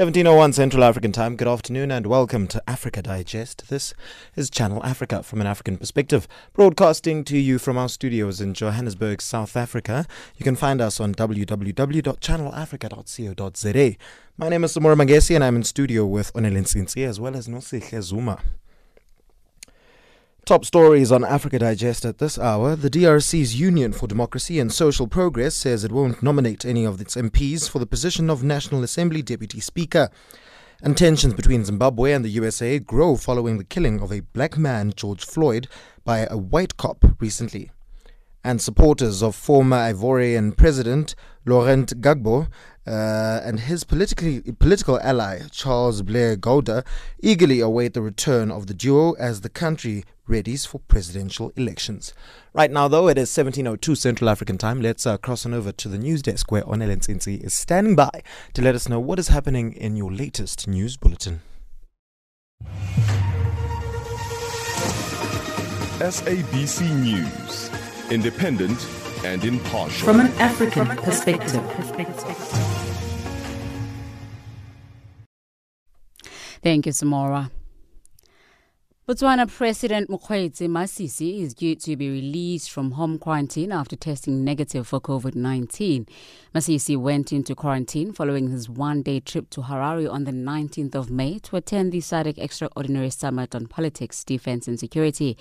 Seventeen oh one Central African Time. Good afternoon and welcome to Africa Digest. This is Channel Africa from an African perspective, broadcasting to you from our studios in Johannesburg, South Africa. You can find us on www.channelafrica.co.za. My name is Samora Magesi and I'm in studio with Onelin Sinsi as well as Nosihle Zuma. Top stories on Africa Digest at this hour. The DRC's Union for Democracy and Social Progress says it won't nominate any of its MPs for the position of National Assembly Deputy Speaker. And tensions between Zimbabwe and the USA grow following the killing of a black man, George Floyd, by a white cop recently. And supporters of former Ivorian President Laurent Gbagbo uh, and his politically, political ally, Charles Blé Goudé, eagerly await the return of the duo as the country readies for presidential elections. Right now, though, it is 17.02 Central African time. Let's uh, cross on over to the news desk where Onel Nsinsi is standing by to let us know what is happening in your latest news bulletin. SABC News, independent and impartial. From an African perspective. Thank you, Samora. Botswana President Mokgweetsi Masisi is due to be released from home quarantine after testing negative for COVID 19. Masisi went into quarantine following his one day trip to Harare on the 19th of May to attend the SADC Extraordinary Summit on Politics, Defense and Security.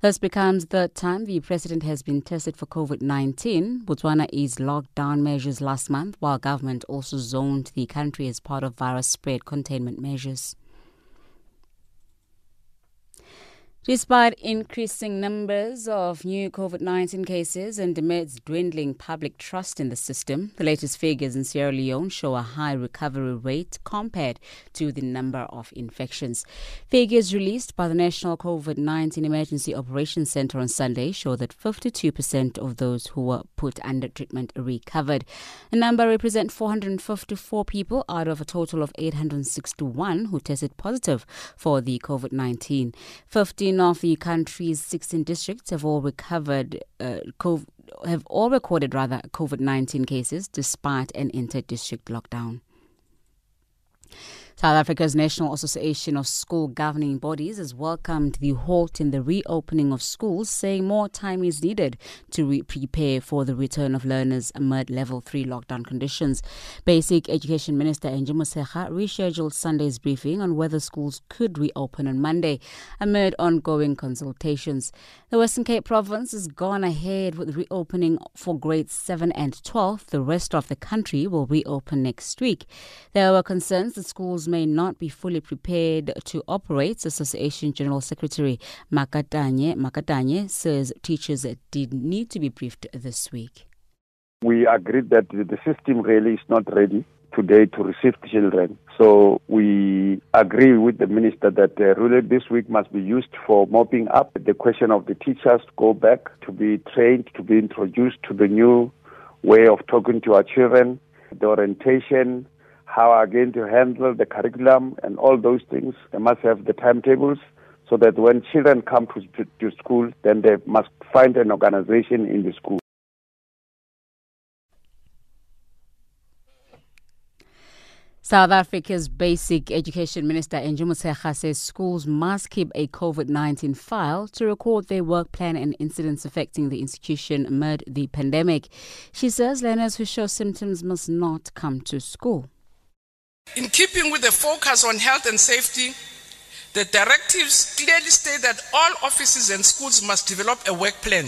This becomes the time the president has been tested for COVID 19. Botswana eased lockdown measures last month, while government also zoned the country as part of virus spread containment measures. Despite increasing numbers of new COVID 19 cases and amidst dwindling public trust in the system, the latest figures in Sierra Leone show a high recovery rate compared to the number of infections. Figures released by the National COVID 19 Emergency Operations Center on Sunday show that 52% of those who were put under treatment recovered. The number represents 454 people out of a total of 861 who tested positive for the COVID 19. 15 of the country's 16 districts have all recovered uh, COVID, have all recorded rather COVID-19 cases despite an inter-district lockdown. South Africa's National Association of School Governing Bodies has welcomed the halt in the reopening of schools, saying more time is needed to re- prepare for the return of learners amid level 3 lockdown conditions. Basic Education Minister Angie Motshekga rescheduled Sunday's briefing on whether schools could reopen on Monday amid ongoing consultations. The Western Cape province has gone ahead with reopening for grades 7 and 12. The rest of the country will reopen next week. There were concerns that schools may not be fully prepared to operate. Association General Secretary Matakanye, Matakanye says teachers did need to be briefed this week. We agreed that the system really is not ready today to receive children. So we agree with the minister that uh, really this week must be used for mopping up the question of the teachers to go back to be trained, to be introduced to the new way of talking to our children, the orientation, how are going to handle the curriculum and all those things. They must have the timetables so that when children come to, to, to school, then they must find an organization in the school. South Africa's Basic Education Minister Angie Motshekga says schools must keep a COVID 19 file to record their work plan and incidents affecting the institution amid the pandemic. She says learners who show symptoms must not come to school. In keeping with the focus on health and safety, the directives clearly state that all offices and schools must develop a work plan.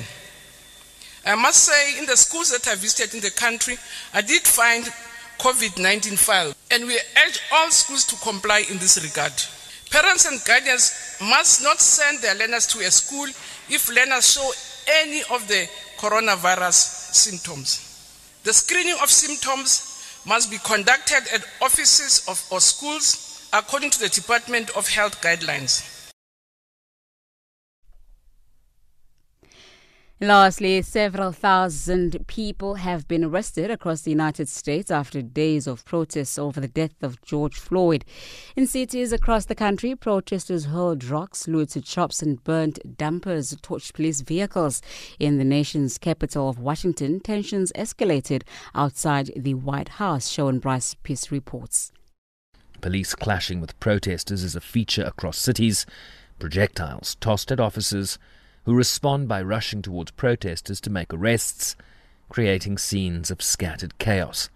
I must say, in the schools that I visited in the country, I did find COVID 19 files, and we urge all schools to comply in this regard. Parents and guardians must not send their learners to a school if learners show any of the coronavirus symptoms. The screening of symptoms must be conducted at offices of, or schools according to the Department of Health guidelines. Lastly, several thousand people have been arrested across the United States after days of protests over the death of George Floyd. In cities across the country, protesters hurled rocks, looted shops, and burnt dumpers, torched police vehicles. In the nation's capital of Washington, tensions escalated outside the White House, Sean Bryce Peace reports. Police clashing with protesters is a feature across cities. Projectiles tossed at officers who respond by rushing towards protesters to make arrests, creating scenes of scattered chaos.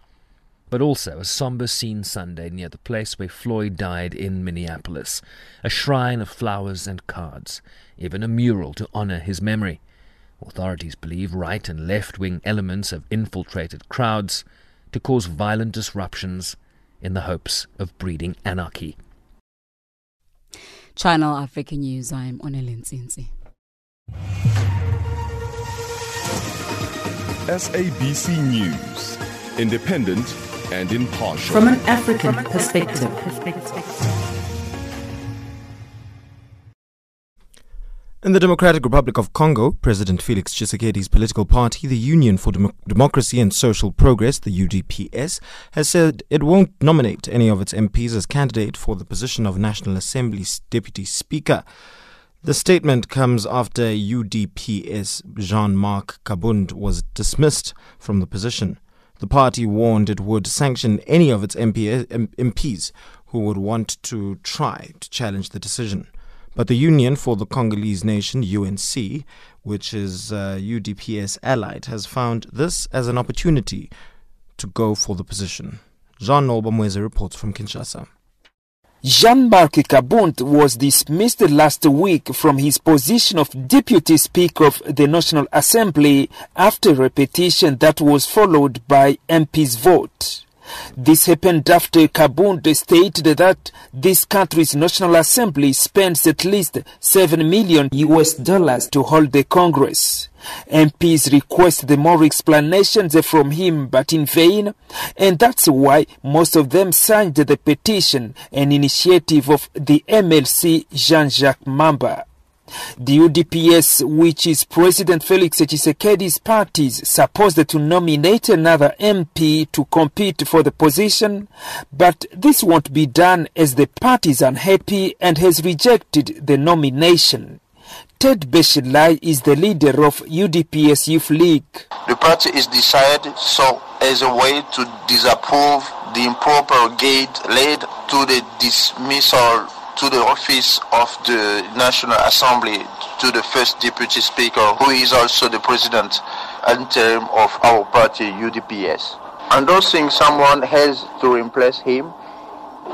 But also a somber scene Sunday near the place where Floyd died in Minneapolis, a shrine of flowers and cards, even a mural to honor his memory. Authorities believe right and left wing elements have infiltrated crowds to cause violent disruptions in the hopes of breeding anarchy. Channel Africa News, I'm Onelin. SABC News, independent and impartial. From an African perspective. In the Democratic Republic of Congo, President Felix Tshisekedi's political party, the Union for Demo- Democracy and Social Progress, the UDPS, has said it won't nominate any of its MPs as candidate for the position of National Assembly's deputy speaker. The statement comes after UDPS Jean Marc Kabund was dismissed from the position. The party warned it would sanction any of its MP, MPs who would want to try to challenge the decision. But the Union for the Congolese Nation, UNC, which is uh, UDPS allied, has found this as an opportunity to go for the position. Jean Nolbamweze reports from Kinshasa. Jean-Marc Kabund was dismissed last week from his position of Deputy Speaker of the National Assembly after a petition that was followed by MP's vote. This happened after Kabund stated that this country's National Assembly spends at least 7 million US dollars to hold the Congress. MPs requested more explanations from him, but in vain, and that's why most of them signed the petition, an initiative of the MLC Jean-Jacques Mamba. The UDPS, which is President Felix Tshisekedi's is supposed to nominate another MP to compete for the position, but this won't be done as the party is unhappy and has rejected the nomination. Ted Beshelai is the leader of UDPS Youth League. The party is decided so as a way to disapprove the improper gate led to the dismissal to the office of the National Assembly to the first Deputy Speaker, who is also the President interim of our party, UDPS. Endorsing someone has to replace him.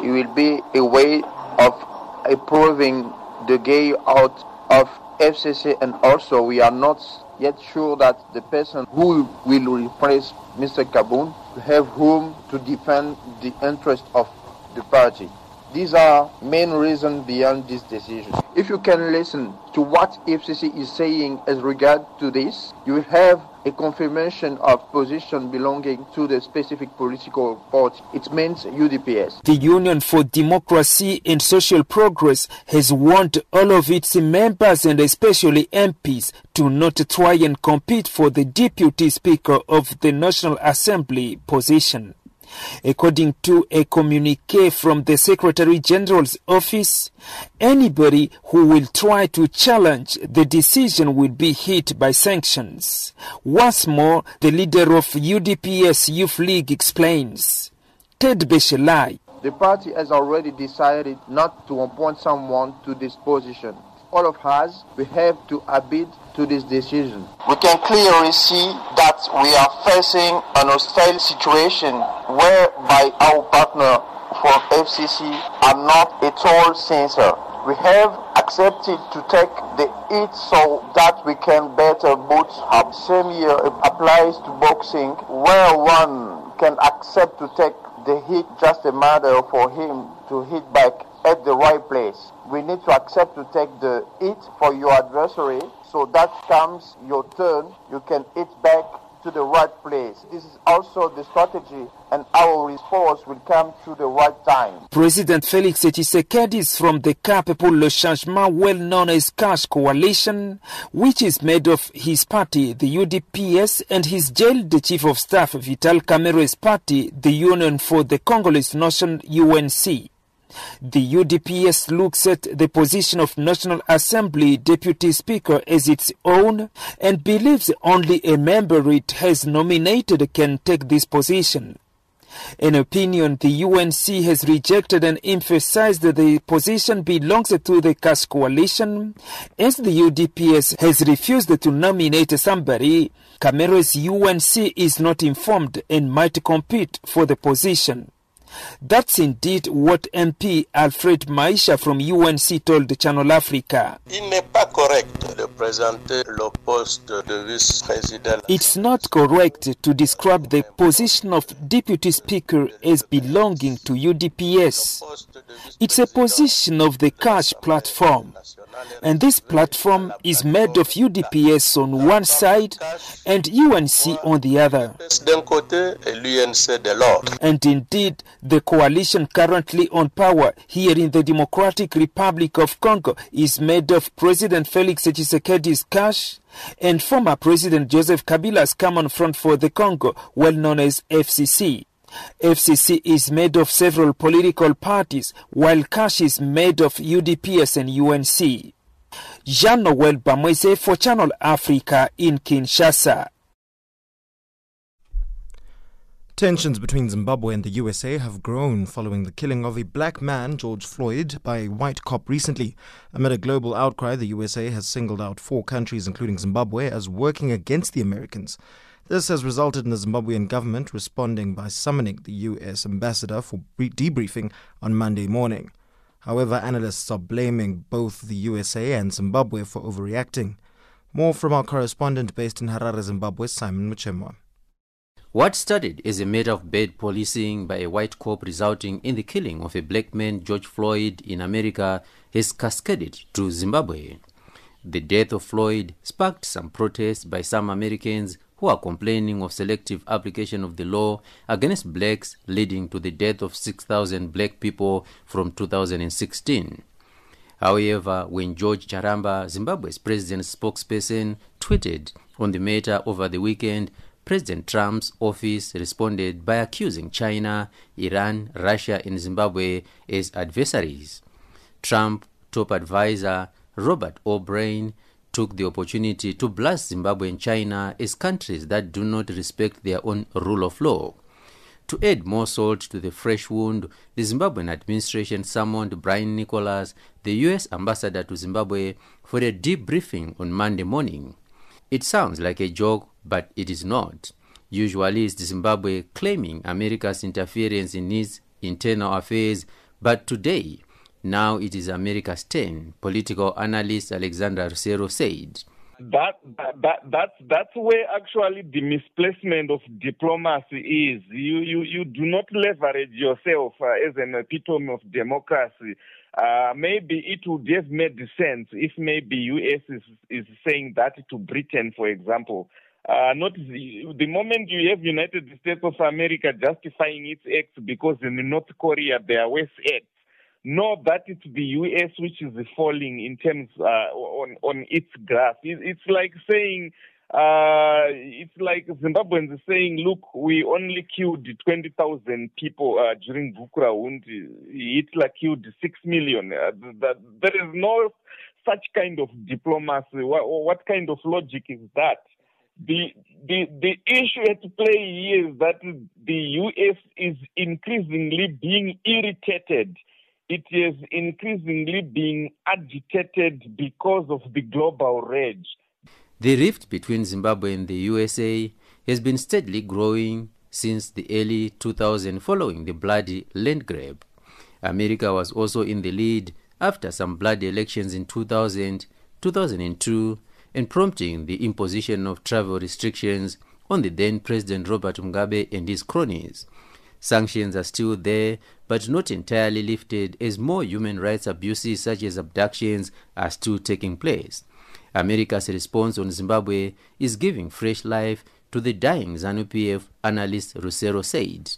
It will be a way of approving the gay out of FCC and also we are not yet sure that the person who will replace Mr. Kabund have room to defend the interest of the party. These are main reasons behind this decision. If you can listen to what FCC is saying as regard to this, you will have a confirmation of position belonging to the specific political party. It means UDPS. The Union for Democracy and Social Progress has warned all of its members and especially MPs to not try and compete for the Deputy Speaker of the National Assembly position. According to a communique from the Secretary General's office, anybody who will try to challenge the decision will be hit by sanctions. Once more, the leader of UDPS Youth League explains. Ted Beshelai. The party has already decided not to appoint someone to this position. All of us, we have to abide to this decision. We can clearly see that we are facing an hostile situation whereby our partner from FCC are not at all sincere. We have accepted to take the heat so that we can better boot up. Same year applies to boxing where one can accept to take the hit just a matter for him to hit back at the right place. We need to accept to take the hit for your adversary so that comes your turn, you can hit back to the right place. This is also the strategy and our response will come to the right time. President Felix Tshisekedi is from the CAP pour le Changement, well known as CACH coalition, which is made of his party, the UDPS, and his jailed chief of staff, Vital Kamerhe's party, the Union for the Congolese Nation, UNC. The UDPS looks at the position of National Assembly Deputy Speaker as its own and believes only a member it has nominated can take this position. An opinion the UNC has rejected and emphasized that the position belongs to the CACH coalition, as the UDPS has refused to nominate somebody. Kamerhe's UNC is not informed and might compete for the position. That's indeed what MP Alfred Maisha from UNC told Channel Africa. Il n'est pas correct de présenter le poste de vice-président. It's not correct to describe the position of Deputy Speaker as belonging to UDPS. It's a position of the CACH platform. And this platform is made of UDPS on one side and UNC on the other. And indeed, the coalition currently on power here in the Democratic Republic of Congo is made of President Felix Tshisekedi's CACH and former President Joseph Kabila's Common Front for the Congo, well known as FCC. FCC is made of several political parties, while CACH is made of UDPS and UNC. Jean Noel for Channel Africa in Kinshasa. Tensions between Zimbabwe and the USA have grown following the killing of a black man, George Floyd, by a white cop recently. Amid a global outcry, the USA has singled out four countries, including Zimbabwe, as working against the Americans. This has resulted in the Zimbabwean government responding by summoning the U.S. ambassador for debriefing on Monday morning. However, analysts are blaming both the USA and Zimbabwe for overreacting. More from our correspondent based in Harare, Zimbabwe, Simon Muchemwa. What started as a matter of bad policing by a white cop resulting in the killing of a black man, George Floyd, in America has cascaded to Zimbabwe. The death of Floyd sparked some protests by some Americans who are complaining of selective application of the law against blacks leading to the death of 6,000 black people from 2016. However, when George Charamba, Zimbabwe's president's spokesperson, tweeted on the matter over the weekend, President Trump's office responded by accusing China, Iran, Russia, and Zimbabwe as adversaries. Trump top advisor Robert O'Brien took the opportunity to blast Zimbabwe and China as countries that do not respect their own rule of law. To add more salt to the fresh wound, the Zimbabwean administration summoned Brian Nichols, the US ambassador to Zimbabwe, for a debriefing on Monday morning. It sounds like a joke, but it is not. Usually, it's Zimbabwe claiming America's interference in its internal affairs, but today, now it is America's turn, political analyst Alexander Rusero said. That, that that's that's where actually the misplacement of diplomacy is. You you you do not leverage yourself uh, as an epitome of democracy. Uh, maybe it would have made sense if maybe US is is saying that to Britain, for example. Uh, not the, the moment you have United States of America justifying its acts because in North Korea there are worse acts know that it's the U.S. which is falling in terms uh, on on its graph. It, it's like saying. Uh, it's like Zimbabweans saying, look, we only killed 20,000 people uh, during Gukurahundi. Hitler killed 6 million. Uh, that, there is no such kind of diplomacy. What, what kind of logic is that? the the the issue at play here is that the US is increasingly being irritated. It is increasingly being agitated because of the global rage. The rift between Zimbabwe and the USA has been steadily growing since the early 2000s following the bloody land grab. America was also in the lead after some bloody elections in 2000, 2002, and prompting the imposition of travel restrictions on the then President Robert Mugabe and his cronies. Sanctions are still there, but not entirely lifted as more human rights abuses such as abductions are still taking place. America's response on Zimbabwe is giving fresh life to the dying ZANU PF, analyst Rusero said.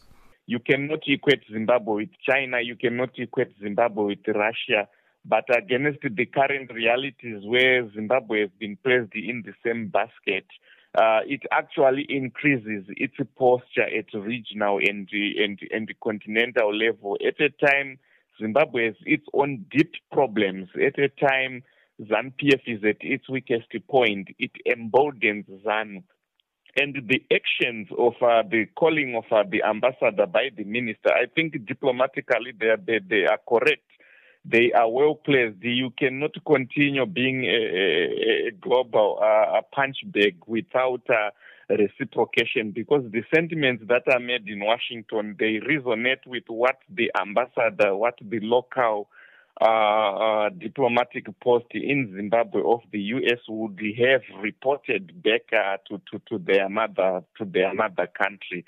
You cannot equate Zimbabwe with China, you cannot equate Zimbabwe with Russia, but against the current realities where Zimbabwe has been placed in the same basket, uh, it actually increases its posture at regional and, and, and continental level. At a time, Zimbabwe has its own deep problems. At a time, ZANU-PF is at its weakest point. It emboldens ZANU. And the actions of uh, the calling of uh, the ambassador by the minister, I think diplomatically they are, they, they are correct. They are well placed. You cannot continue being a, a, global uh, punch bag without uh, reciprocation because the sentiments that are made in Washington, they resonate with what the ambassador, what the local uh, uh, diplomatic post in Zimbabwe of the U.S. would have reported back uh, to, to, to their mother to their mother country.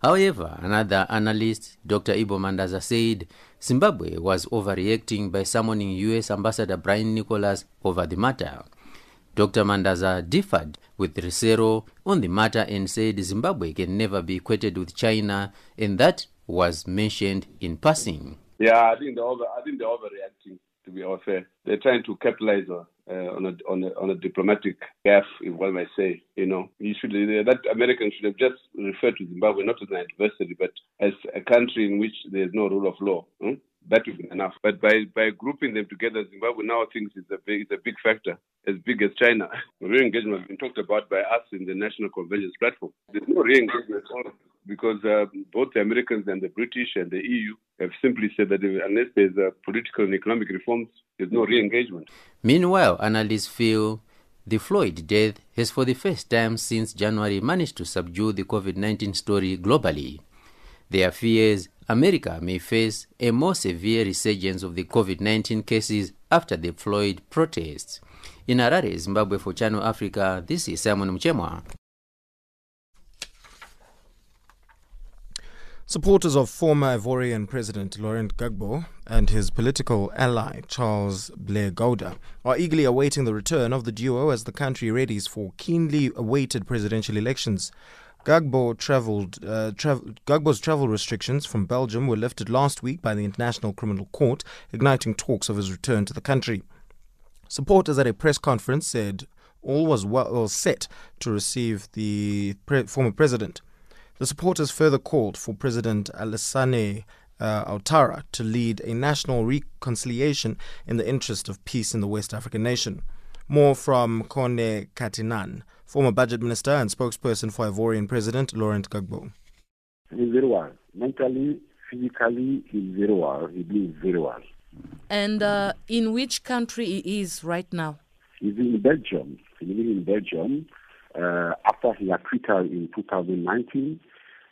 However, another analyst, Dr. Ibbo Mandaza, said Zimbabwe was overreacting by summoning U.S. Ambassador Brian Nichols over the matter. Dr. Mandaza differed with Rusero on the matter and said Zimbabwe can never be equated with China, and that was mentioned in passing. Yeah, I think they're over. I think they're overreacting. To be fair, they're trying to capitalize on uh, on a on a on a diplomatic gaffe, if one may say. You know, you should uh, that Americans should have just referred to Zimbabwe not as an adversary, but as a country in which there's no rule of law. Hmm? That would be enough. But by by grouping them together, Zimbabwe now thinks it's a big it's a big factor, as big as China. Re-engagement has been talked about by us in the National Convergence Platform. There's no re-engagement because uh, both the Americans and the British and the EU have simply said that unless there's uh, political and economic reforms, there's no re-engagement. Meanwhile, analysts feel the Floyd death has for the first time since January managed to subdue the COVID-19 story globally. Their fears America may face a more severe resurgence of the COVID-19 cases after the Floyd protests. In Harare, Zimbabwe for Channel Africa, this is Simon Muchemwa. Supporters of former Ivorian President Laurent Gbagbo and his political ally Charles Blé Goudé are eagerly awaiting the return of the duo as the country readies for keenly awaited presidential elections. Gbagbo traveled, uh, tra- Gbagbo's travel restrictions from Belgium were lifted last week by the International Criminal Court, igniting talks of his return to the country. Supporters at a press conference said all was well, well set to receive the pre- former president. The supporters further called for President Alassane uh, Ouattara to lead a national reconciliation in the interest of peace in the West African nation. More from Kone Katinan, former budget minister and spokesperson for Ivorian President Laurent Gbagbo. He's very well. Mentally, physically, he's very well. He lives very well. And uh, in which country he is right now? He's in Belgium. He's living in Belgium uh, after he acquittal in 2019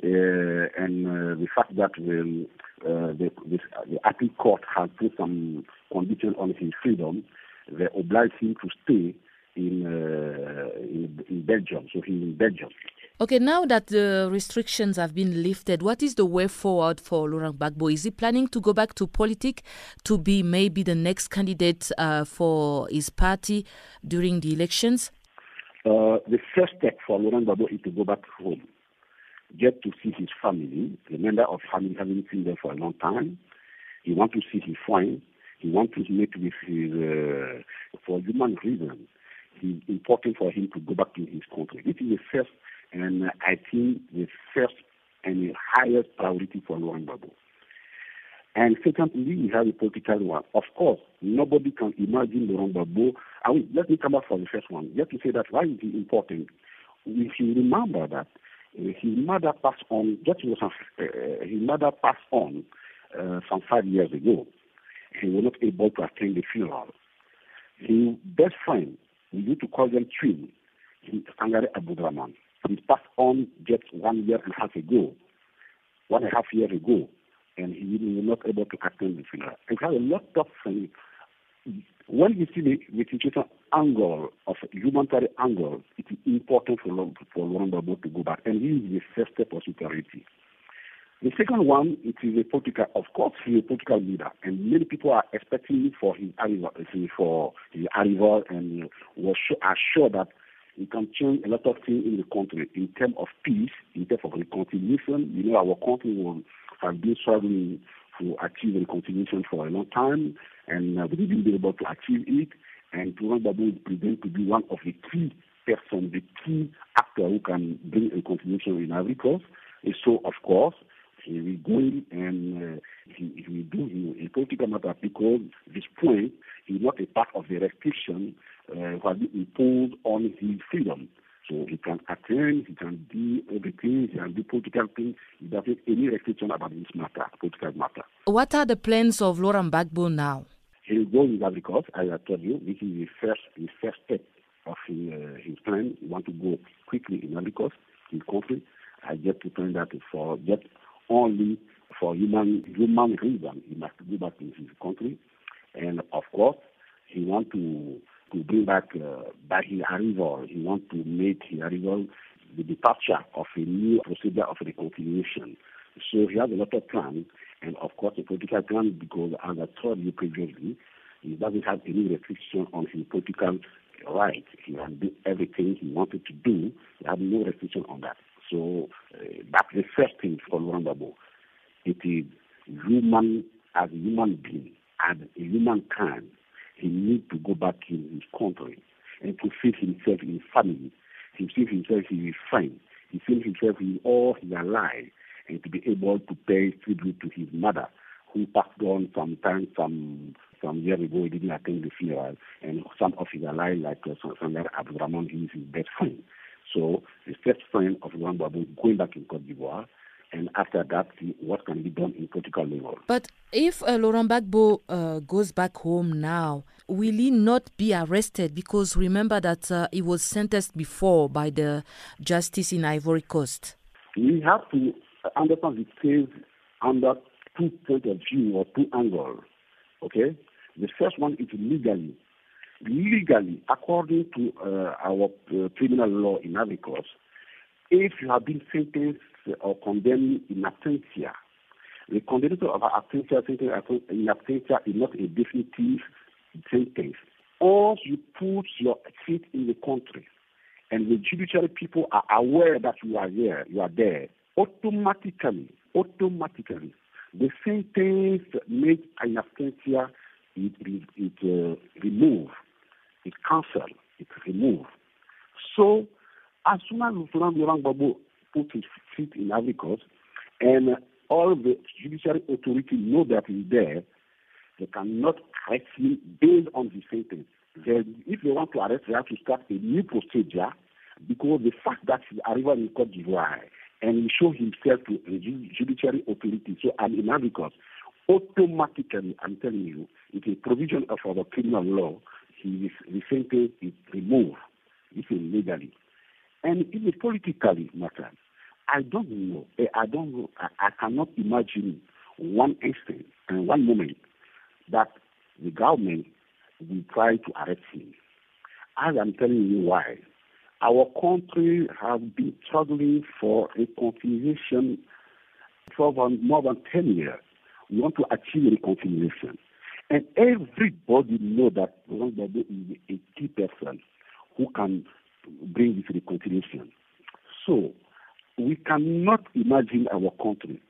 uh, and uh, the fact that the, uh, the, the, the appeal court has put some conditions on his freedom, they oblige him to stay in, in, in Belgium. So he's in Belgium. Okay, now that the restrictions have been lifted, what is the way forward for Laurent Gbagbo? Is he planning to go back to politics to be maybe the next candidate uh, for his party during the elections? Uh, the first step for Laurent Gbagbo is to go back home get to see his family, the member of family having seen them for a long time. He wants to see his friends. He wants to meet with his, uh, for human reasons. It's important for him to go back to his country. This is the first, and I think the first and the highest priority for Laurent Gbagbo. And secondly, we have a political one. Of course, nobody can imagine Laurent Gbagbo. I mean, let me come back for the first one. Just to say that why is it important? if you remember that uh, his mother passed on, just uh, his mother passed on uh, some five years ago. He was not able to attend the funeral. His best friend, we used to call them twin, Sangare Abdurrahman. He passed on just one year and a half ago, one and a half years ago, and he was not able to attend the funeral. And have a lot of things. When you see the, the situation angle, of humanitarian angle, it is important for, for to go back, and he is the first step of security. The second one, it is a political, of course, he's a political leader, and many people are expecting for his arrival, for his arrival, and was are sure that he can change a lot of things in the country in terms of peace, in terms of reconciliation. You know, our country will have been struggling to achieve reconciliation for a long time, and uh, we didn't be able to achieve it. And Laurent Gbagbo is to be one of the key persons, the key actor who can bring a reconciliation in Coast. And so, of course, he will go in and uh, he, he will do a political matter because this point is not a part of the restriction uh, been imposed on his freedom. So he can attend, he can do everything, he can do political things. He doesn't any restriction about this matter, political matter. What are the plans of Laurent Gbagbo now? He will go in Ivory Coast, as I told you. This is the first, his first step of his, uh, his plan. He wants to go quickly in Coast, his country. I get to plan that for just only for human human reason. He must go back to his country, and of course, he want to to bring back uh, by his arrival. He want to make his arrival the departure of a new procedure of reconciliation. So he has a lot of plans, and of course, a political plan because, as I told you previously, he doesn't have any restriction on his political right. He can do everything he wanted to do. He has no restriction on that. So uh, that's the first thing for Gbagbo. It is human as a human being, as a humankind. He needs to go back in his country and to feel himself in family. He feels himself in his friend. He feels himself in all his life and to be able to pay tribute to his mother, who passed on sometime some some years ago. He didn't attend the funeral, and some of his allies, like uh, Sander Abdurrahman, he is his best friend. So the first friend of Laurent Gbagbo going back in Cote d'Ivoire, and after that, see what can be done in political level. But if uh, Laurent Gbagbo uh, goes back home now, will he not be arrested? Because remember that uh, he was sentenced before by the justice in Ivory Coast. We have to understand the case under two points of view or two angles. Okay, the first one is legally legally, according to uh, our uh, criminal law in Avicos, if you have been sentenced or condemned in absentia, the condemnation of absentia sentence in absentia is not a definitive sentence. Once you put your feet in the country and the judiciary people are aware that you are there, you are there, automatically, automatically, the sentence made in absentia is, is, is uh, removed it cancelled, it removed. So as soon as Laurent Gbagbo put his feet in Ivory and all the judiciary authority know that he's there, they cannot arrest him based on the sentence. If they want to arrest, they have to start a new procedure because the fact that he arrived in Cote d'Ivoire and he showed himself to the judiciary authority, so I'm in Ivory automatically, I'm telling you, it's a provision of our criminal law his sentence is removed, even legally. And even politically matter. I don't know. Eh, I don't know. I, I cannot imagine one instant and one moment that the government will try to arrest him. As I'm telling you why. Our country has been struggling for reconciliation for more than 10 years. We want to achieve reconciliation. And everybody know that Gbagbo is a key person who can bring this reconciliation. So we cannot imagine our country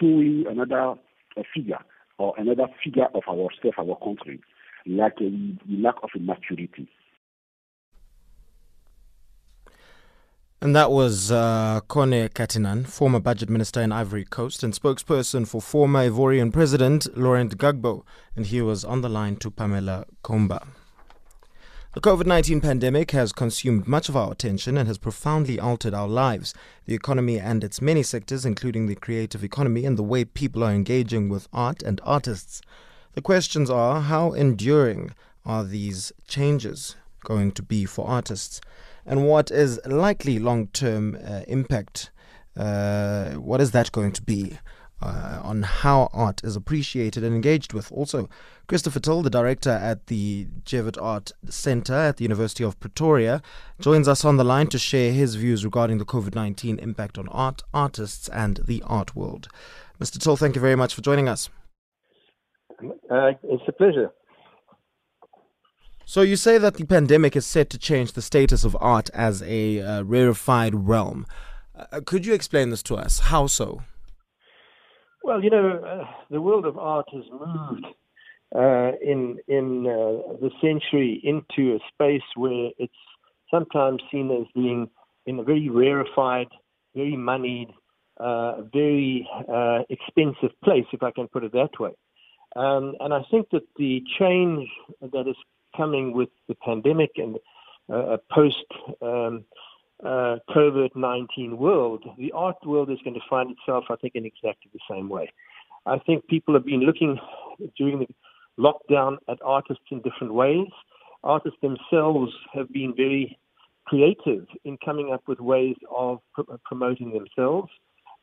showing another uh, figure or another figure of ourselves, our country, like a lack of maturity. And that was uh, Kone Katinan, former budget minister in Ivory Coast and spokesperson for former Ivorian President Laurent Gbagbo, and he was on the line to Pamela Komba. The COVID 19 pandemic has consumed much of our attention and has profoundly altered our lives, the economy, and its many sectors, including the creative economy and the way people are engaging with art and artists. The questions are how enduring are these changes going to be for artists, and what is likely long term uh, impact? Uh, what is that going to be? uh, on how art is appreciated and engaged with. Also, Christopher Till, the director at the Javett Art Centre at the University of Pretoria, joins us on the line to share his views regarding the COVID 19 impact on art, artists, and the art world. Mr. Till, thank you very much for joining us. Uh, it's a pleasure. So, you say that the pandemic is set to change the status of art as a uh, rarefied realm. Uh, could you explain this to us? How so? Well, you know, uh, the world of art has moved uh, in in uh, the century into a space where it's sometimes seen as being in a very rarefied, very moneyed, uh, very uh, expensive place, if I can put it that way. Um, and I think that the change that is coming with the pandemic and uh, post um, uh, COVID 19 world, the art world is going to find itself, I think, in exactly the same way. I think people have been looking during the lockdown at artists in different ways. Artists themselves have been very creative in coming up with ways of pr- promoting themselves.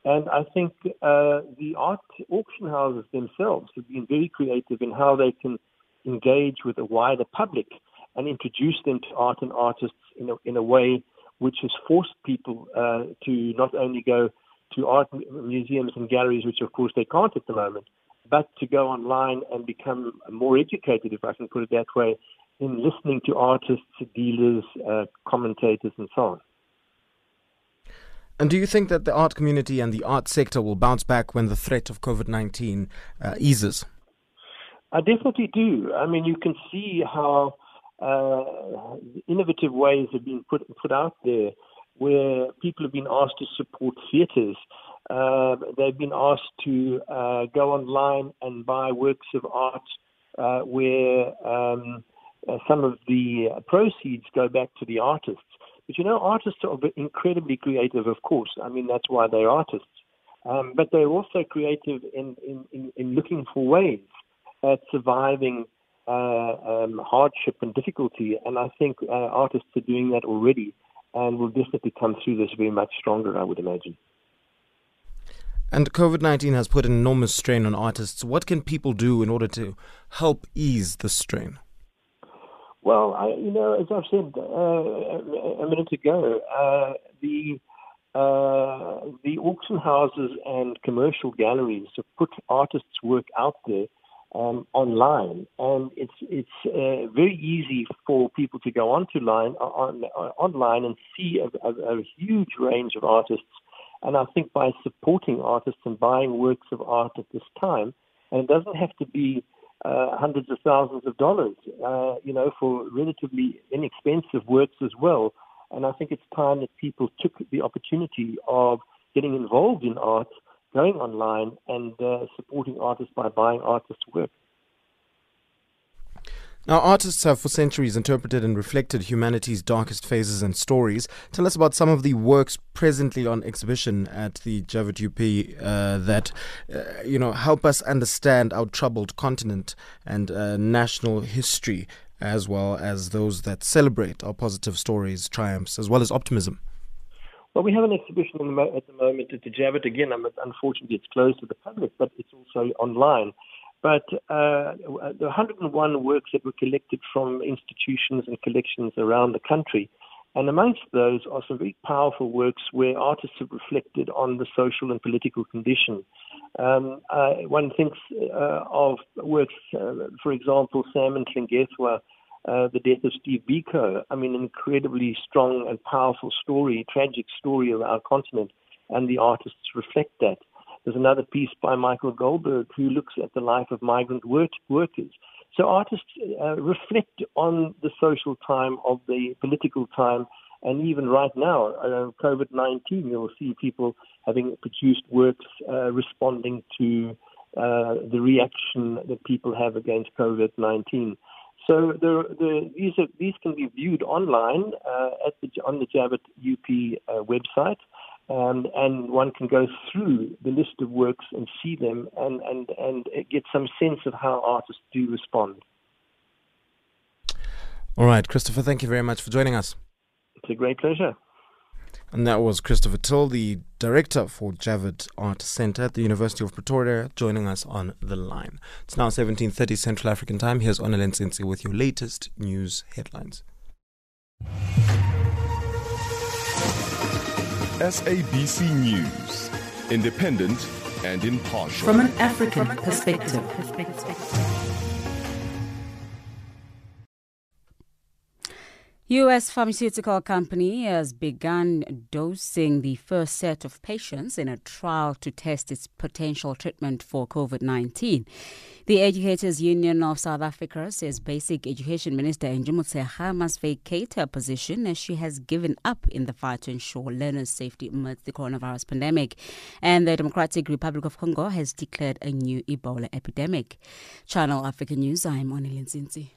And I think uh, the art auction houses themselves have been very creative in how they can engage with a wider public and introduce them to art and artists in a, in a way which has forced people uh, to not only go to art museums and galleries, which of course they can't at the moment, but to go online and become more educated, if I can put it that way, in listening to artists, dealers, uh, commentators, and so on. And do you think that the art community and the art sector will bounce back when the threat of COVID 19 uh, eases? I definitely do. I mean, you can see how uh, innovative ways have been put put out there where people have been asked to support theatres. Uh, they've been asked to uh, go online and buy works of art uh, where um, uh, some of the proceeds go back to the artists. But you know, artists are incredibly creative, of course. I mean, that's why they're artists. Um, but they're also creative in, in, in, in looking for ways at surviving uh, um, hardship and difficulty. And I think uh, artists are doing that already and will definitely come through this very much stronger, I would imagine. And COVID 19 has put an enormous strain on artists. What can people do in order to help ease the strain? Well, I, you know, as I've said uh, a minute ago, uh, the uh, the auction houses and commercial galleries have put artists' work out there um, online, and it's it's uh, very easy for people to go onto line uh, on, uh, online and see a, a, a, huge range of artists. And I think by supporting artists and buying works of art at this time, and it doesn't have to be uh, hundreds of thousands of dollars, uh, you know, for relatively inexpensive works as well. And I think it's time that people took the opportunity of getting involved in art going online and uh, supporting artists by buying artists' work. Now, artists have for centuries interpreted and reflected humanity's darkest phases and stories. Tell us about some of the works presently on exhibition at the Javett UP uh, that, uh, you know, help us understand our troubled continent and uh, national history, as well as those that celebrate our positive stories, triumphs, as well as optimism. Well, we have an exhibition at the moment at the Javett. Again, unfortunately, it's closed to the public, but it's also online. But uh, the 101 works that were collected from institutions and collections around the country, and amongst those are some very powerful works where artists have reflected on the social and political condition. Um, uh, one thinks uh, of works, uh, for example, Sam Nhlengethwa, uh, the death of Steve Biko. I mean, an incredibly strong and powerful story, tragic story of our continent, and the artists reflect that. There's another piece by Michael Goldberg who looks at the life of migrant work- workers. So artists uh, reflect on the social time of the political time, and even right now, uh, COVID 19, you'll see people having produced works uh, responding to uh, the reaction that people have against COVID 19. So the, the, these, are, these can be viewed online uh, at the, on the Javett UP uh, website. Um, and one can go through the list of works and see them and, and, and get some sense of how artists do respond. All right, Christopher, thank you very much for joining us. It's a great pleasure. And that was Christopher Till, the director for Javett Art Center at the University of Pretoria, joining us on the line. It's now 17:30 Central African Time. Here's Onelen Sinsi with your latest news headlines. SABC News, independent and impartial. From an African perspective. U.S. pharmaceutical company has begun dosing the first set of patients in a trial to test its potential treatment for COVID 19. The Educators Union of South Africa says Basic Education Minister Motshekga must vacate her position as she has given up in the fight to ensure learners' safety amidst the coronavirus pandemic. And the Democratic Republic of Congo has declared a new Ebola epidemic. Channel Africa News, I'm Onelin Sinsi.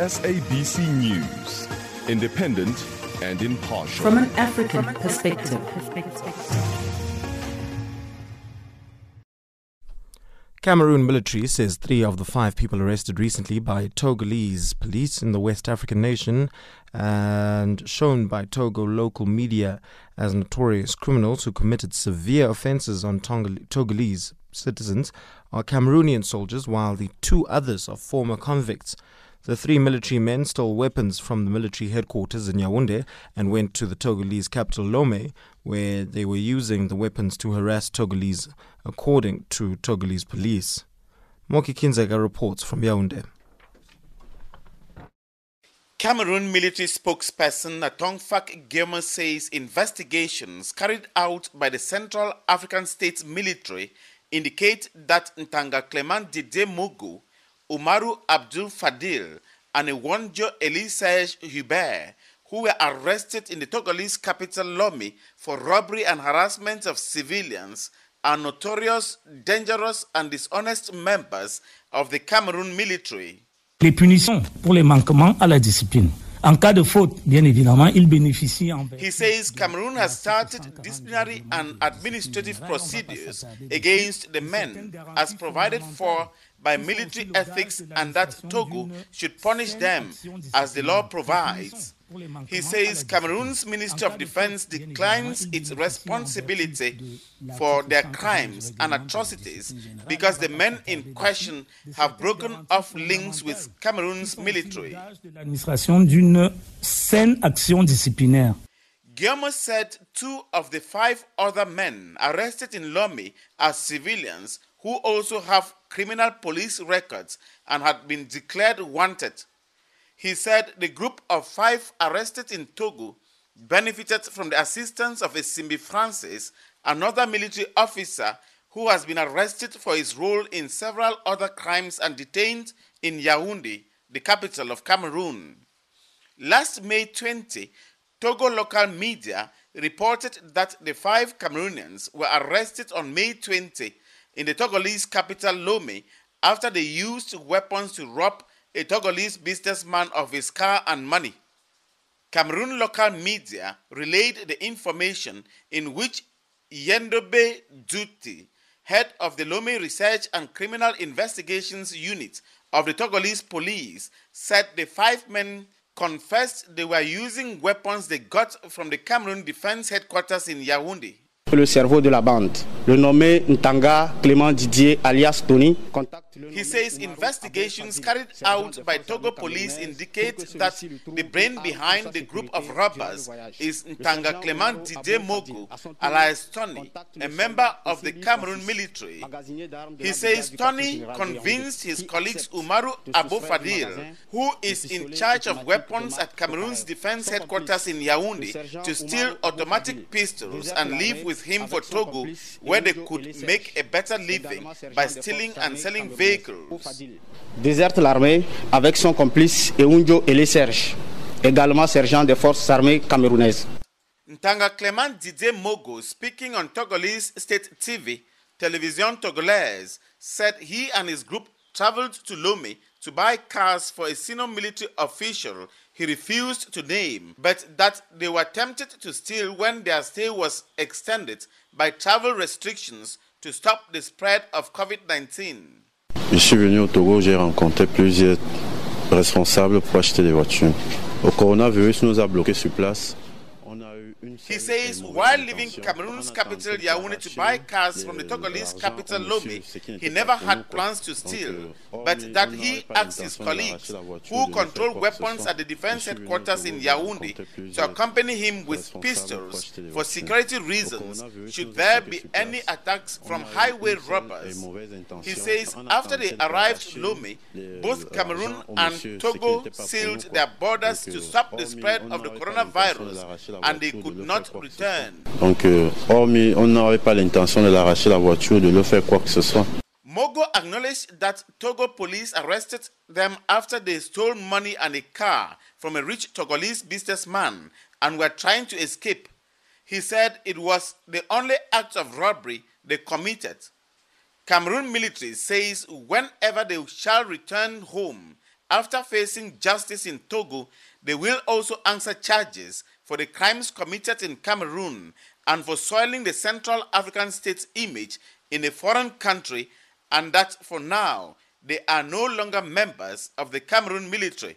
SABC News, independent and impartial. From an African perspective. Cameroon military says three of the five people arrested recently by Togolese police in the West African nation and shown by Togo local media as notorious criminals who committed severe offences on Togolese citizens are Cameroonian soldiers, while the two others are former convicts. The three military men stole weapons from the military headquarters in Yaoundé and went to the Togolese capital Lomé, where they were using the weapons to harass Togolese, according to Togolese police. Moki Kindzeka reports from Yaoundé. Cameroon military spokesperson Natongfak Guillaume says investigations carried out by the Central African States military indicate that Ntanga Clement Didier Mugu Umaru Abdul Fadil and Iwonjo Elisege Hubert, who were arrested in the Togolese capital Lomé for robbery and harassment of civilians, are notorious, dangerous, and dishonest members of the Cameroon military. Les punitions pour les manquements à la discipline. En cas de faute, bien évidemment, il bénéficie en He says Cameroon has started disciplinary and administrative procedures against the men as provided for by military ethics and that Togo should punish them as the law provides. He says Cameroon's Ministry of Defense declines its responsibility for their crimes and atrocities because the men in question have broken off links with Cameroon's military. L'administration d'une saine action disciplinaire. Guillaume said two of the five other men arrested in Lomé are civilians who also have criminal police records and had been declared wanted. He said the group of five arrested in Togo benefited from the assistance of a Simbi Francis, another military officer who has been arrested for his role in several other crimes and detained in Yaoundé, the capital of Cameroon. Last May 20, Togo local media reported that the five Cameroonians were arrested on May 20 in the Togolese capital Lomé after they used weapons to rob a Togolese businessman of his car and money. Cameroon local media relayed the information in which Yendobe Duty, head of the Lomé Research and Criminal Investigations Unit of the Togolese police, said the five men confessed they were using weapons they got from the Cameroon Defense Headquarters in Yaoundé. Le cerveau de la bande, le nommé Ntanga Clément Didier alias Tony, He says investigations carried out by Togo police indicate that the brain behind the group of robbers is Ntanga Clement Didier Mogu, alias Tony, a member of the Cameroon military. He says Tony convinced his colleagues Umaru Abu Fadil, who is in charge of weapons at Cameroon's defense headquarters in Yaoundé, to steal automatic pistols and leave with him for Togo, where they could make a better living by stealing and selling vehicles. Déserte l'armée avec son complice Eunjo Ele Serge, également sergent des forces armées camerounaises. Ntanga Clement Didier Mogo, speaking on Togolese state TV, Television Togolaise said he and his group traveled to Lomé to buy cars for a senior military official he refused to name, but that they were tempted to steal when their stay was extended by travel restrictions to stop the spread of COVID 19. Je suis venu au Togo, j'ai rencontré plusieurs responsables pour acheter des voitures. Le coronavirus nous a bloqués sur place. He says while leaving Cameroon's capital Yaoundé to buy cars from the Togolese capital Lomé, he never had plans to steal, but that he asked his colleagues, who control weapons at the defense headquarters in Yaoundé, to accompany him with pistols for security reasons. should there be any attacks from highway robbers. He says after they arrived Lomé, both Cameroon and Togo sealed their borders to stop the spread of the coronavirus and they could not return. Donc, euh, hormis, on n'avait pas l'intention de l'arracher la voiture, de le faire quoi que ce soit. Mogo acknowledged that Togo police arrested them after they stole money and a car from a rich Togolese businessman and were trying to escape. He said it was the only act of robbery they committed. Cameroon military says whenever they shall return home after facing justice in Togo, they will also answer charges for the crimes committed in Cameroon and for soiling the Central African state's image in a foreign country, and that for now they are no longer members of the Cameroon military.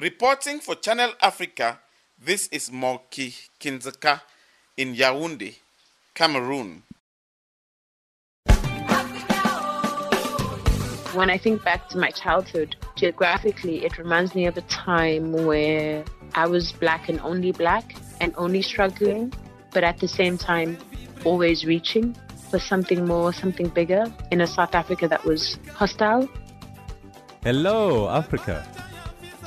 Reporting for Channel Africa, this is Moki Kindzeka in Yaoundé, Cameroon. When I think back to my childhood, geographically, it reminds me of a time where I was black and only black and only struggling, but at the same time, always reaching for something more, something bigger in a South Africa that was hostile. Hello, Africa.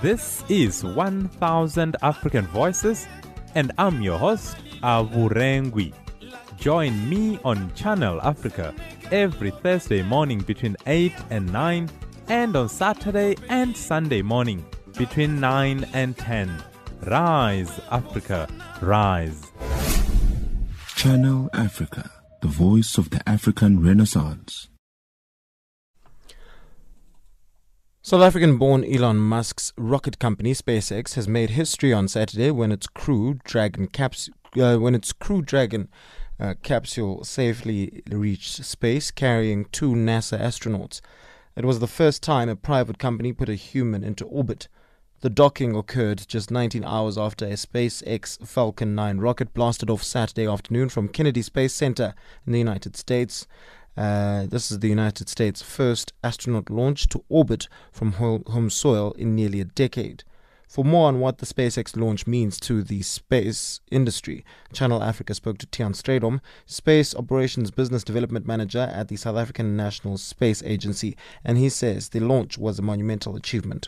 This is 1000 African Voices, and I'm your host, Avurengwi. Join me on Channel Africa every Thursday morning between 8 and 9, and on Saturday and Sunday morning between 9 and 10. Rise, Africa, rise. Channel Africa, the voice of the African Renaissance. South African born Elon Musk's rocket company SpaceX has made history on Saturday when its Crew Dragon caps- uh, when its Crew Dragon uh, capsule safely reached space carrying two NASA astronauts. It was the first time a private company put a human into orbit. The docking occurred just 19 hours after a SpaceX Falcon 9 rocket blasted off Saturday afternoon from Kennedy Space Center in the United States. Uh, this is the United States' first astronaut launch to orbit from home soil in nearly a decade. For more on what the SpaceX launch means to the space industry, Channel Africa spoke to Tiaan Strydom, Space Operations Business Development Manager at the South African National Space Agency, and he says the launch was a monumental achievement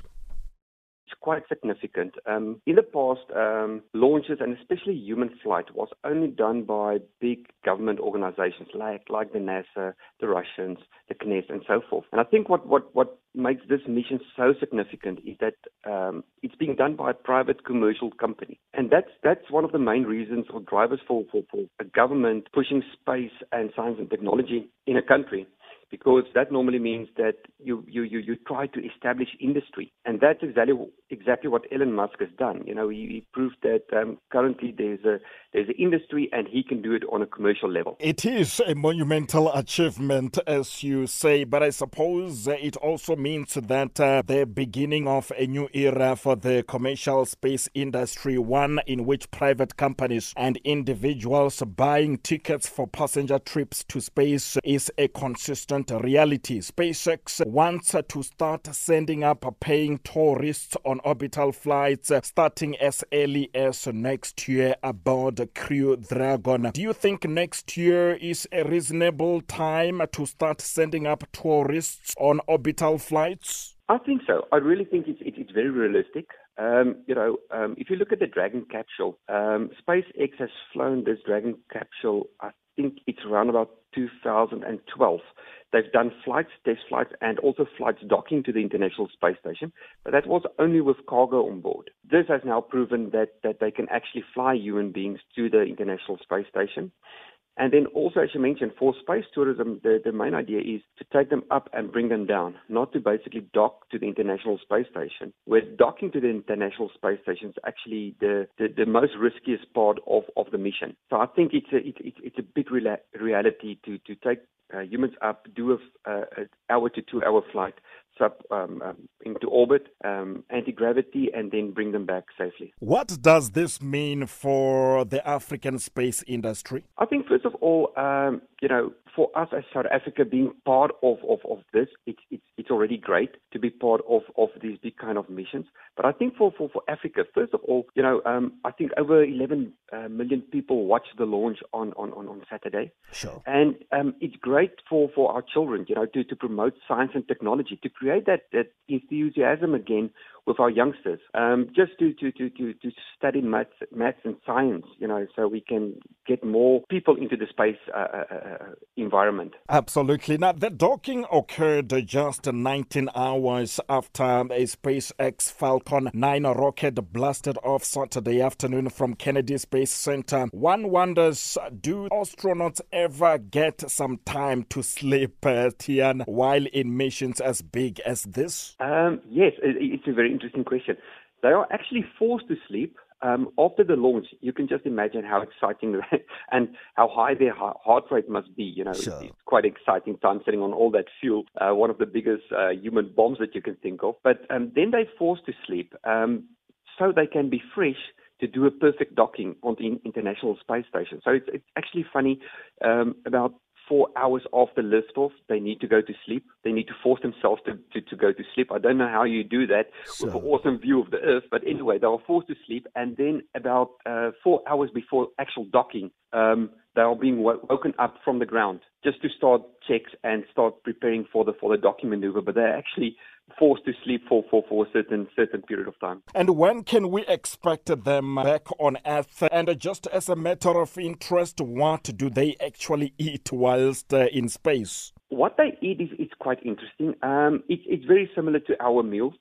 quite significant. Um, in the past, um, launches and especially human flight was only done by big government organizations like like the NASA, the Russians, the CNES, and so forth. And I think what what what makes this mission so significant is that um, it's being done by a private commercial company, and that's that's one of the main reasons or drivers for, for, for a government pushing space and science and technology in a country because that normally means that you, you, you, you try to establish industry. And that's exactly, exactly what Elon Musk has done. You know, he, he proved that um, currently there's a, there's an industry and he can do it on a commercial level. It is a monumental achievement, as you say, but I suppose it also means that uh, the beginning of a new era for the commercial space industry, one in which private companies and individuals buying tickets for passenger trips to space is a consistent reality. SpaceX wants to start sending up paying tourists on orbital flights starting as early as next year aboard Crew Dragon. Do you think next year is a reasonable time to start sending up tourists on orbital flights? I think so. I really think it's, it's very realistic. Um, you know, um, if you look at the Dragon capsule, um, SpaceX has flown this Dragon capsule, I think it's around about 2012. They've done flights, test flights, and also flights docking to the International Space Station, but that was only with cargo on board. This has now proven that, that they can actually fly human beings to the International Space Station. And then also, as you mentioned, for space tourism, the, the main idea is to take them up and bring them down, not to basically dock to the International Space Station. Where docking to the International Space Station is actually the, the, the most riskiest part of, of the mission. So I think it's a, it, it, it's a big rela- reality to, to take uh, humans up, do a, uh, an hour to two hour flight sub um, um, into orbit, um, anti gravity, and then bring them back safely. What does this mean for the African space industry? I think first of all, um, you know, for us as South Africa being part of, of, of this, it's, it's, it's already great to be part of, of these big kind of missions. But I think for, for, for Africa, first of all, you know, um, I think over 11 uh, million people watched the launch on, on, on, on Saturday. Sure. And um, it's great for, for our children, you know, to, to promote science and technology, to create that, that enthusiasm again with our youngsters, um, just to, to, to, to, to study maths, maths and science, you know, so we can get more people into the space uh, uh, uh environment. Absolutely. Now, the docking occurred just 19 hours after a SpaceX Falcon 9 rocket blasted off Saturday afternoon from Kennedy Space Center. One wonders, do astronauts ever get some time to sleep, uh, Tiaan, while in missions as big as this? Um, yes, it's a very interesting question. They are actually forced to sleep um, after the launch, you can just imagine how exciting and how high their heart rate must be. You know, sure. it's quite exciting time sitting on all that fuel, uh, one of the biggest uh, human bombs that you can think of. But um, then they're forced to sleep um, so they can be fresh to do a perfect docking on the International Space Station. So it's, it's actually funny. Um, about four hours after liftoff, they need to go to sleep. They need to force themselves to, to, to go to sleep. I don't know how you do that so. with an awesome view of the Earth, but anyway, they are forced to sleep. And then about uh, four hours before actual docking, um, they are being woken up from the ground just to start checks and start preparing for the for the docking maneuver. But they're actually forced to sleep for, for, for a certain certain period of time. And when can we expect them back on Earth? And just as a matter of interest, what do they actually eat whilst uh, in space? What they eat is, is quite interesting. Um, it, it's very similar to our meals,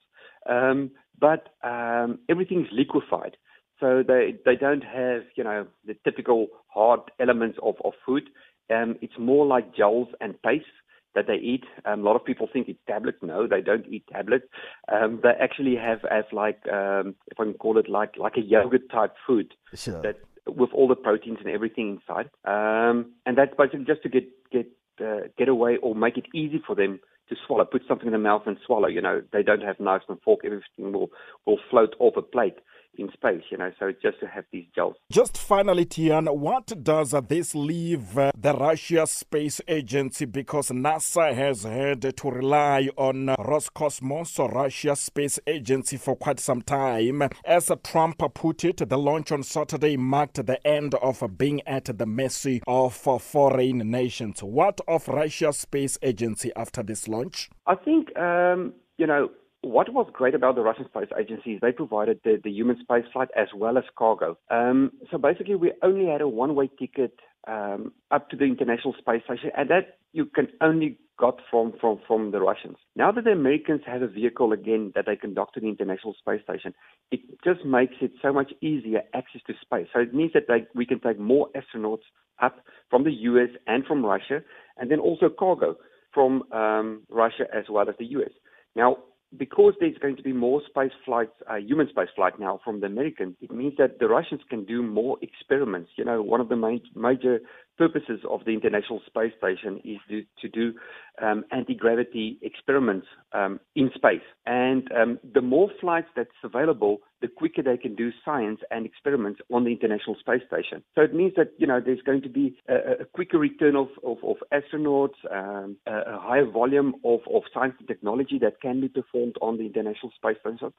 um, but um, everything is liquefied. So they, they don't have, you know, the typical hard elements of, of food. Um, it's more like gels and paste that they eat. Um, a lot of people think it's tablets. No, they don't eat tablets. Um, they actually have as like um, if I can call it like like a yogurt type food sure. that with all the proteins and everything inside. Um, and that's basically just to get get uh, get away or make it easy for them to swallow. Put something in the mouth and swallow. You know, they don't have knives and fork. Everything will will float off a plate in space, you know, so just to have these gels. Just finally, Tiaan, what does this leave uh, the Russia Space Agency because NASA has had to rely on Roscosmos, or Russia Space Agency, for quite some time. As Trump put it, the launch on Saturday marked the end of being at the mercy of foreign nations. What of Russia Space Agency after this launch? I think, um, you know, what was great about the Russian space agency is they provided the, the human space flight as well as cargo. Um, so basically, we only had a one-way ticket um, up to the International Space Station, and that you can only got from, from, from the Russians. Now that the Americans have a vehicle again that they can dock to the International Space Station, it just makes it so much easier access to space. So it means that they, we can take more astronauts up from the US and from Russia, and then also cargo from um, Russia as well as the US. Now, because there's going to be more space flights, uh, human space flight now from the Americans, it means that the Russians can do more experiments. You know, one of the ma- major purposes of the International Space Station is to, to do um, anti-gravity experiments um, in space. And um, the more flights that's available, the quicker they can do science and experiments on the International Space Station. So it means that, you know, there's going to be a, a quicker return of, of, of astronauts, um, a, a, higher volume of, of science and technology that can be performed on the International Space Station.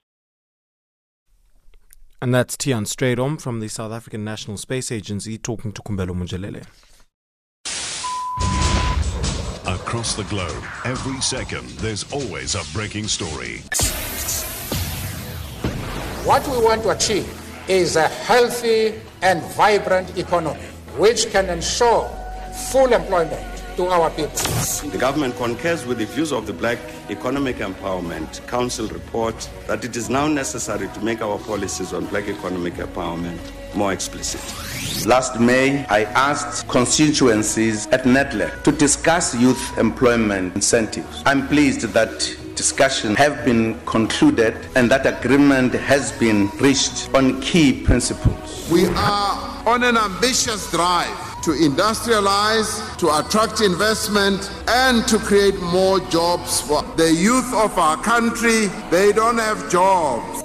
And that's Tiaan Strydom from the South African National Space Agency talking to Kumbelo Munjalele. Across the globe, every second, there's always a breaking story. What we want to achieve is a healthy and vibrant economy which can ensure full employment to our people. The government concurs with the views of the Black Economic Empowerment Council report that it is now necessary to make our policies on black economic empowerment more explicit. Last May, I asked constituencies at NEDLAC to discuss youth employment incentives. I'm pleased that discussions have been concluded and that agreement has been reached on key principles. We are on an ambitious drive to industrialize, to attract investment, and to create more jobs for the youth of our country. They don't have jobs.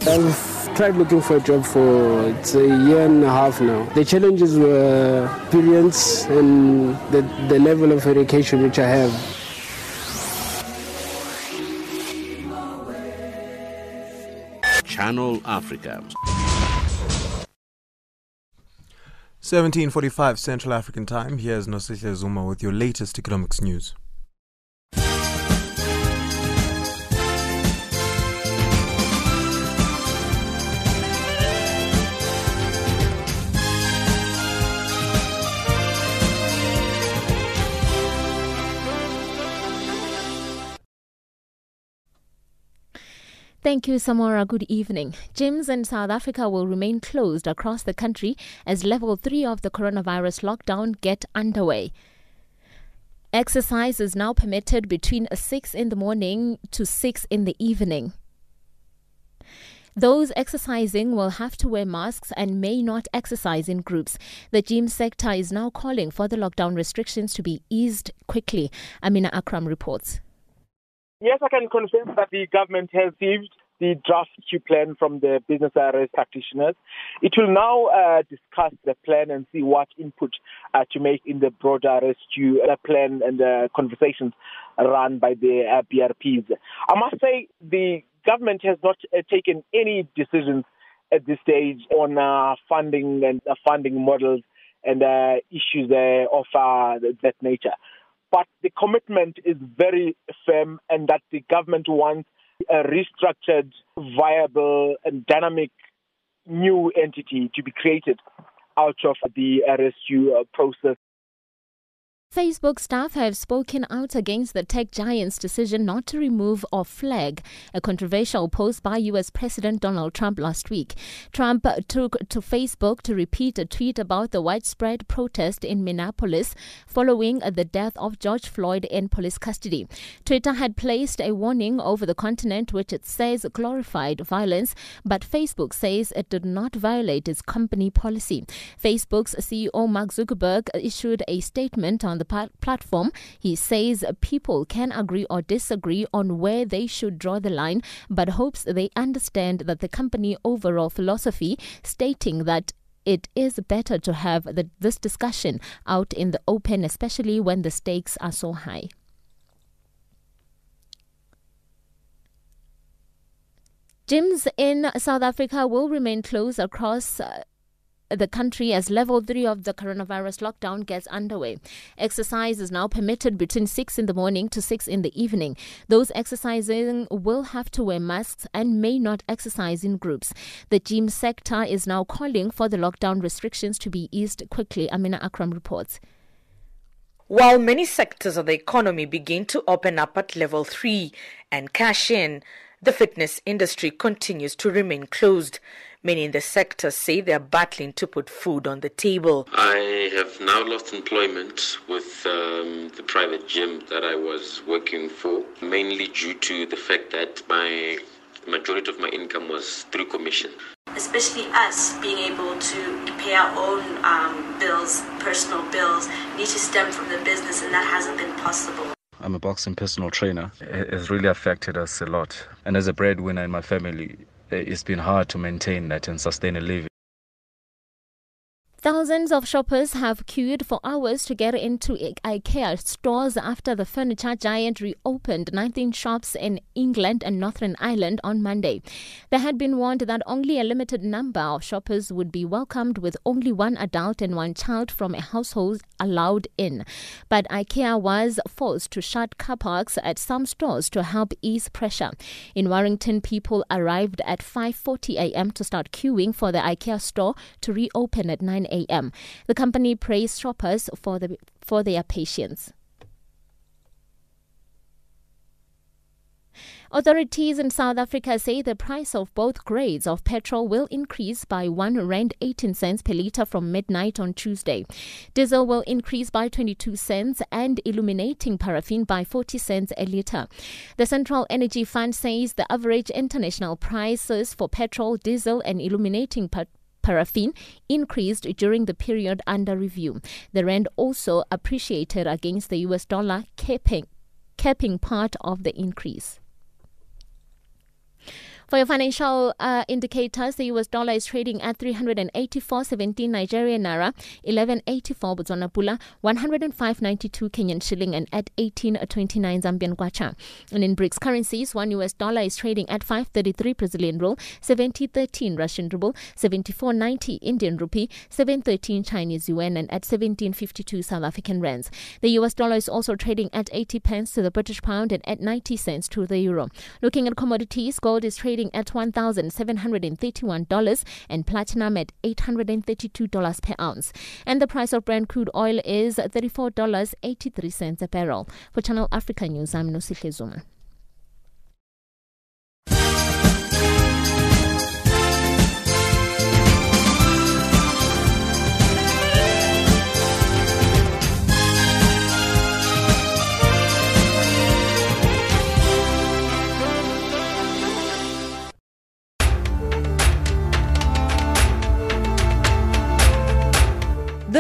I've tried looking for a job for it's a year and a half now. The challenges were experience and the, the level of education which I have. Channel Africa. 1745 Central African Time. Here's Nosihle Zuma with your latest economics news. Thank you, Samora. Good evening. Gyms in South Africa will remain closed across the country as level 3 of the coronavirus lockdown get underway. Exercise is now permitted between 6 in the morning to 6 in the evening. Those exercising will have to wear masks and may not exercise in groups. The gym sector is now calling for the lockdown restrictions to be eased quickly. Amina Akram reports. Yes, I can confirm that the government has received the draft Q plan from the business rescue practitioners. It will now uh, discuss the plan and see what input uh, to make in the broader rescue uh, plan and the conversations run by the uh, BRPs. I must say the government has not uh, taken any decisions at this stage on uh, funding and funding models and issues of that nature but the commitment is very firm and that the government wants a restructured, viable, and dynamic new entity to be created out of the rescue uh, process. Facebook staff have spoken out against the tech giant's decision not to remove or flag a controversial post by US President Donald Trump last week. Trump took to Facebook to repeat a tweet about the widespread protest in Minneapolis following the death of George Floyd in police custody. Twitter had placed a warning over the continent which it says glorified violence, but Facebook says it did not violate its company policy. Facebook's CEO Mark Zuckerberg issued a statement on the the platform. He says people can agree or disagree on where they should draw the line, but hopes they understand that the company overall philosophy, stating that it is better to have the, this discussion out in the open, especially when the stakes are so high. Gyms in South Africa will remain closed across uh, the country as level 3 of the coronavirus lockdown gets underway. Exercise is now permitted between 6 in the morning to 6 in the evening. Those exercising will have to wear masks and may not exercise in groups. The gym sector is now calling for the lockdown restrictions to be eased quickly. Amina Akram reports. While many sectors of the economy begin to open up at level 3 and cash in, the fitness industry continues to remain closed. Many in the sector say they are battling to put food on the table. I have now lost employment with um, the private gym that I was working for, mainly due to the fact that my majority of my income was through commission. Especially us being able to pay our own um, bills, personal bills, need to stem from the business, and that hasn't been possible. I'm a boxing personal trainer. It has really affected us a lot. And as a breadwinner in my family, it's been hard to maintain that and sustain a living. Thousands of shoppers have queued for hours to get into IKEA stores after the furniture giant reopened 19 shops in England and Northern Ireland on Monday. There had been warned that only a limited number of shoppers would be welcomed with only one adult and one child from a household allowed in. But IKEA was forced to shut car parks at some stores to help ease pressure. In Warrington, people arrived at 5:40 a.m. to start queuing for the IKEA store to reopen at 9 a.m. The company praised shoppers for, the, for their patience. Authorities in South Africa say the price of both grades of petrol will increase by 1 rand 18 cents per litre from midnight on Tuesday. Diesel will increase by 22 cents and illuminating paraffin by 40 cents a litre. The Central Energy Fund says the average international prices for petrol, diesel and illuminating paraffin increased during the period under review. The rand also appreciated against the US dollar, capping, capping part of the increase. For your financial uh, indicators, the US dollar is trading at 384.17 Nigerian naira, 11.84 Botswana pula, 105.92 Kenyan shilling, and at 18.29 Zambian kwacha. And in BRICS currencies, one US dollar is trading at 5.33 Brazilian real, 70.13 Russian ruble, 74.90 Indian rupee, 7.13 Chinese yuan, and at 17.52 South African rands. The US dollar is also trading at 80 pence to the British pound and at 90 cents to the euro. Looking at commodities, gold is trading trading at $1,731 and platinum at $832 per ounce. And the price of Brent crude oil is $34.83 a barrel. For Channel Africa News, I'm Nosike Zuma.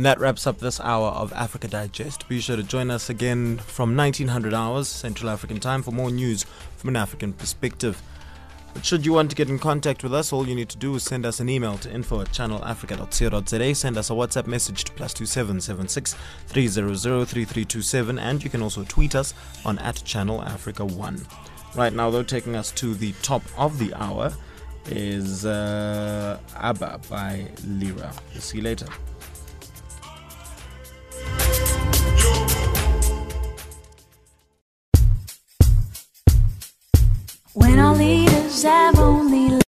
And that wraps up this hour of Africa Digest. Be sure to join us again from 1900 hours Central African time for more news from an African perspective. But should you want to get in contact with us, all you need to do is send us an email to info at channelafrica.co.za. Send us a WhatsApp message to plus 2776 300 and you can also tweet us on at Channel Africa 1. Right now, though, taking us to the top of the hour is uh, ABBA by Lira. We'll see you later. When our leaders have only